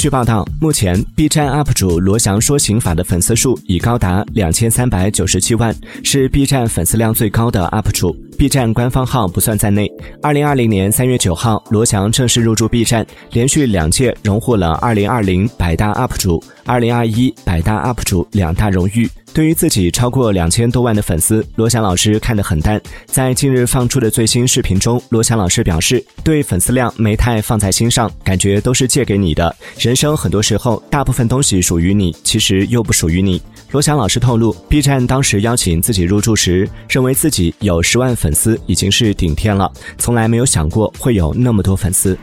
据报道，目前 B 站 UP 主罗翔说刑法的粉丝数已高达两千三百九十七万，是 B 站粉丝量最高的 UP 主。B 站官方号不算在内。二零二零年三月九号，罗翔正式入驻 B 站，连续两届荣获了二零二零百大 UP 主、二零二一百大 UP 主两大荣誉。对于自己超过两千多万的粉丝，罗翔老师看得很淡。在近日放出的最新视频中，罗翔老师表示，对粉丝量没太放在心上，感觉都是借给你的。人生很多时候，大部分东西属于你，其实又不属于你。罗翔老师透露，B 站当时邀请自己入驻时，认为自己有十万粉丝已经是顶天了，从来没有想过会有那么多粉丝。